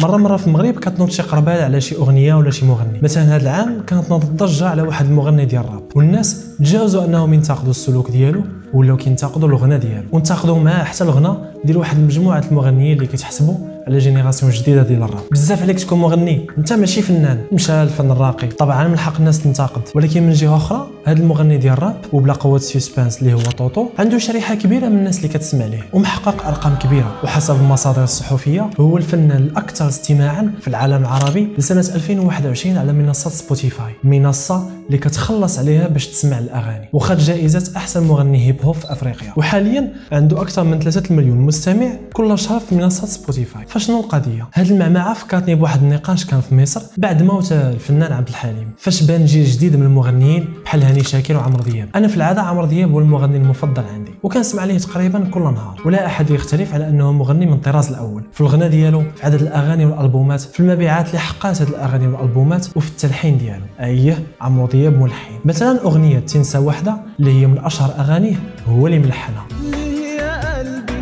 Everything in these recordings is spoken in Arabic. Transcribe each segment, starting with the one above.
مرة مرة في المغرب كتنوض شي قربال على شي أغنية ولا شي مغني. مثلا هذا العام كانت نوض الضجة على واحد المغني ديال الراب. والناس تجاوزوا أنهم ينتقدوا السلوك ديالو ولاو كينتقدوا الغنى ديالو. وانتقدوا معاه حتى الغنى ديال واحد المجموعه المغنيين اللي كيتحسبوا على génération جديدة ديال الراب. بزاف عليك تكون مغني. انت ماشي فنان. ماشي الفن الراقي. طبعا من حق الناس تنتقد. ولكن من جهة أخرى هذا المغني ديال الراب وبلا قوة suspense اللي هو طوطو عنده شريحة كبيرة من الناس اللي كتسمع ليه ومحقق أرقام كبيرة. وحسب المصادر الصحفية هو الفنان الأكثر استماعا في العالم العربي لسنة 2021 على منصة سبوتيفاي منصة اللي كتخلص عليها باش تسمع الأغاني. وخد جائزه أحسن مغني hip hop في أفريقيا. وحاليا عنده أكثر من 3 مليون مستمع كل شهر في منصة سبوتيفاي فشنو القضية؟ هذه المعمعة فكرتني بواحد النقاش كان في مصر بعد موت الفنان عبد الحليم. فاش بان جيل جديد من المغنيين بحال هاني شاكر وعمرو دياب. أنا في العادة عمرو دياب هو المغني المفضل عندي. وكنسمع ليه تقريبا كل نهار. ولا أحد يختلف على أنه مغني من الطراز الأول. في الغنى ديالو في عدد الأغاني والألبومات في المبيعات اللي حققت هذه الأغاني والألبومات وفي التلحين ديالو. اييه عمرو دياب ملحن مثلا أغنية تنسى وحدة اللي هي من أشهر أغانيه هو اللي ملحنها. ليه يا قلبي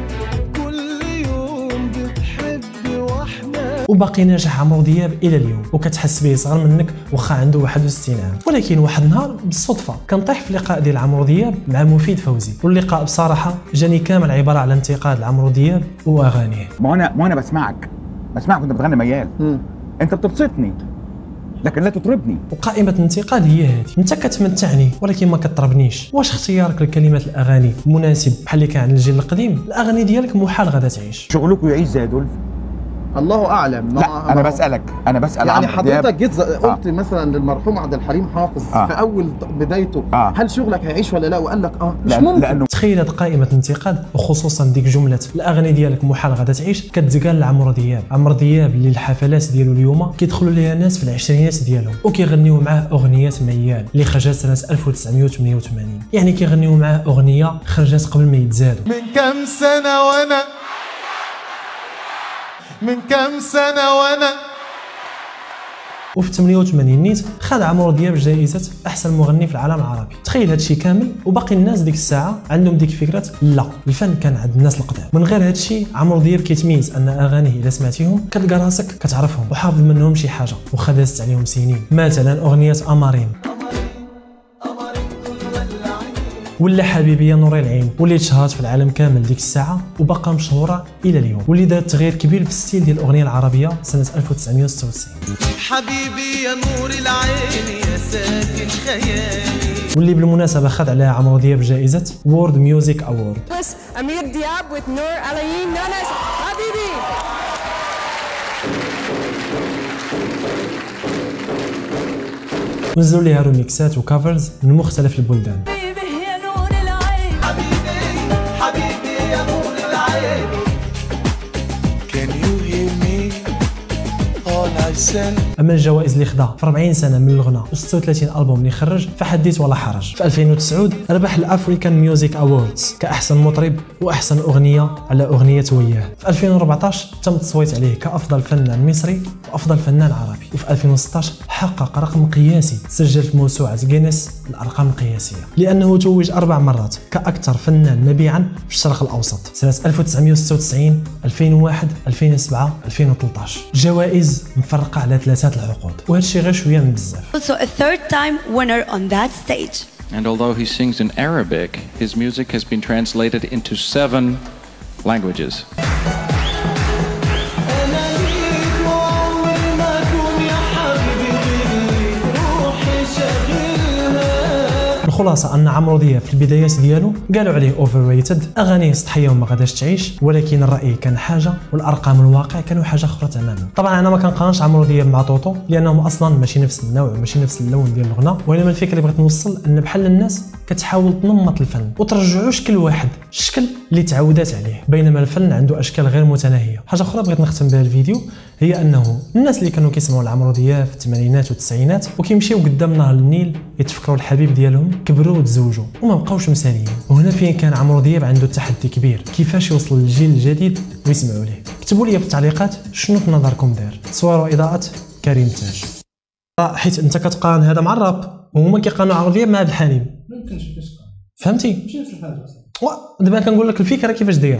كل يوم بتحب واحدة وباقي ناجح عمرو دياب إلى اليوم وكتحس به صغر منك واخا عنده 61 عام ولكن واحد النهار بالصدفة كنطيح في لقاء ديال عمرو دياب مع مفيد فوزي. واللقاء بصراحة جاني كامل عبارة على انتقاد لعمرو دياب وأغانيه. ما أنا ما أنا بسمعك. بسمعك وأنت بتغني ميال. أنت بتبسطني. لكن لا تطربني. وقائمة الانتقاد هي هذه. أنت كتمتعني ولكن ما كطربنيش واش اختيارك لكلمات الأغاني؟ مناسب. بحال اللي كان عند الجيل القديم؟ الأغاني ديالك محال غادا تعيش. شغلك يعيش زي دول الله أعلم. ما- لا أنا بسألك أنا بسأل يعني. حضرتك جيت ز- قلت مثلا للمرحوم عبد الحليم حافظ آه. في أول بدايته آه. هل شغلك هيعيش ولا لا؟ وقال لك آه مش لأن- ممكن. لأنه تخيل هاد قائمة انتقاد وخصوصا ديك جملة الاغاني ديالك محال غادا تعيش؟ كتقال لعمرو دياب. عمرو دياب اللي الحفلات ديالو اليوم كيدخلوا ليها ناس في العشرينات ديالهم وكيغنيو معاه اغنيات ميال اللي خرجت سنة 1988 يعني كيغنيو معاه أغنية خرجت قبل ما يتزادوا. من كام سنة وأنا من كام سنة وأنا وفي 88 نيت خد عمرو دياب جائزة أحسن مغني في العالم العربي. تخيل هادشي كامل وباقي الناس ديك الساعة عندهم ديك فكرة لا. الفن كان عند الناس القدام. من غير هادشي عمرو دياب كيتميز أن أغانيه إذا سمعتيهم كتلقى راسك كتعرفهم وحافظ منهم شي حاجة وخا دازت عليهم سنين. مثلا أغنية أمارين. ولا حبيبي يا نور العين واللي تشهرت في العالم كامل ديك الساعة وبقى مشهورة إلى اليوم. واللي دارت تغيير كبير في ال style ديال الأغنية العربية سنة 1996 حبيبي يا نور العين يا ساكن خيالي. واللي بالمناسبة خد عليها عمرو دياب جائزة World Music Award Plus Amr Diab with Nour El Ain known as Habibi. نزلوا ليها remixات و covers من مختلف البلدان. Send أما الجوائز اللي خدا في 40 سنة من الغنى و36 ألبوم اللي خرج فحديث ولا حرج. في 2009 ربح ال African Music Awards كأحسن مطرب وأحسن أغنية على أغنية وياه. في 2014 تم التصويت عليه كأفضل فنان مصري وأفضل فنان عربي. وفي 2016 حقق رقم قياسي سجل في موسوعة جينيس الأرقام القياسية. لأنه توج أربع مرات كأكثر فنان مبيعا في الشرق الأوسط. سنة 1996 2001 2007 2013 جوائز مفرقة. على ثلاثه العقود وهذا الشيء غير شويه من بزاف Also a third time winner on that stage. And although he sings in Arabic, his music has been translated into seven languages. الخلاصة أن عمرو دياب في البدايات ديالو قالوا عليه overrated أغانيه سطحيه وما غاداش تعيش ولكن الرأي كان حاجة والأرقام الواقع كانوا حاجة أخرى تماما. طبعا أنا ما كنقارنش عمرو دياب مع طوطو لأنهم أصلا ماشي نفس النوع وماشي نفس اللون ديال الغنى وإنما الفكرة اللي بغيت نوصل أن بحال الناس كتحاول تنمط الفن وترجعو شكل واحد الشكل اللي تعودات عليه. بينما الفن عنده أشكال غير متناهية. حاجة أخرى بغيت نختم بها الفيديو هي أنه الناس اللي كانوا كيسمعوا لعمرو دياب في الثمانينات والتسعينات وكيمشيو قدام نهر النيل يتفكروا الحبيب ديالهم كبروا وتزوجوا وما بقاوش مساليين. وهنا فين كان عمرو دياب عنده تحدي كبير. كيفاش يوصل للجيل الجديد ويسمعوا ليه؟ كتبوا لي في التعليقات شنو في نظركم دار تصوير واضاءه كريم تاج. آه، حيت أنت كتقارن هذا مع الراب وهما كيقارنوا عمرو دياب مع عبد الحليم فهمتي؟ ماشي نفس الحاجة. دابا كنقول لك الفكرة كيفاش دايرة.